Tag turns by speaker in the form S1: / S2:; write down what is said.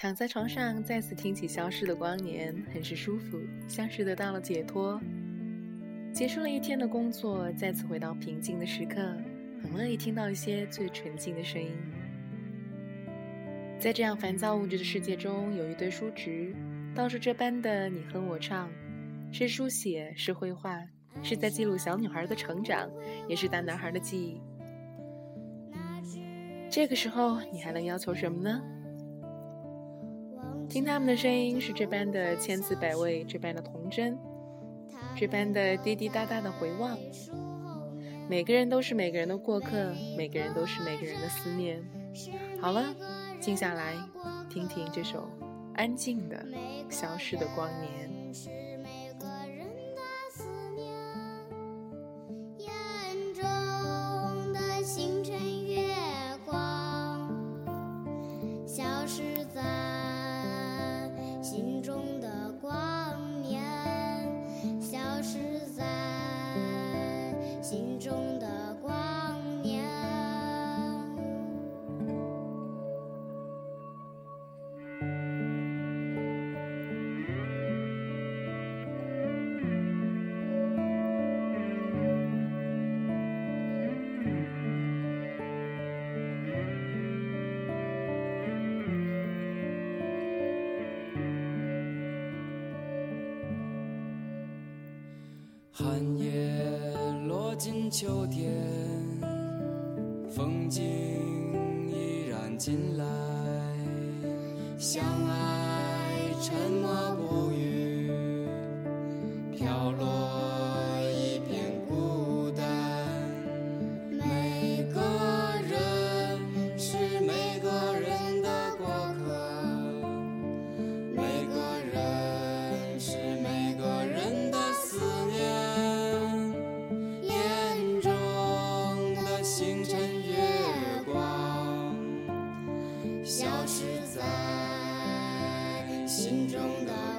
S1: 躺在床上，再次听起消逝的光年，很是舒服，像是得到了解脱。结束了一天的工作，再次回到平静的时刻，很乐意听到一些最纯净的声音。在这样烦躁物质的世界中，有一堆书籍，倒是这般的你哼我唱，是书写，是绘画，是在记录小女孩的成长，也是大男孩的记忆。这个时候，你还能要求什么呢？听他们的声音是这般的千滋百味，这般的童真，这般的滴滴答答的回望。每个人都是每个人的过客，每个人都是每个人的思念。好了，静下来，听听这首安静的消失的光年。
S2: 寒叶落进秋天，风景依然进来。相爱沉默不语，心中的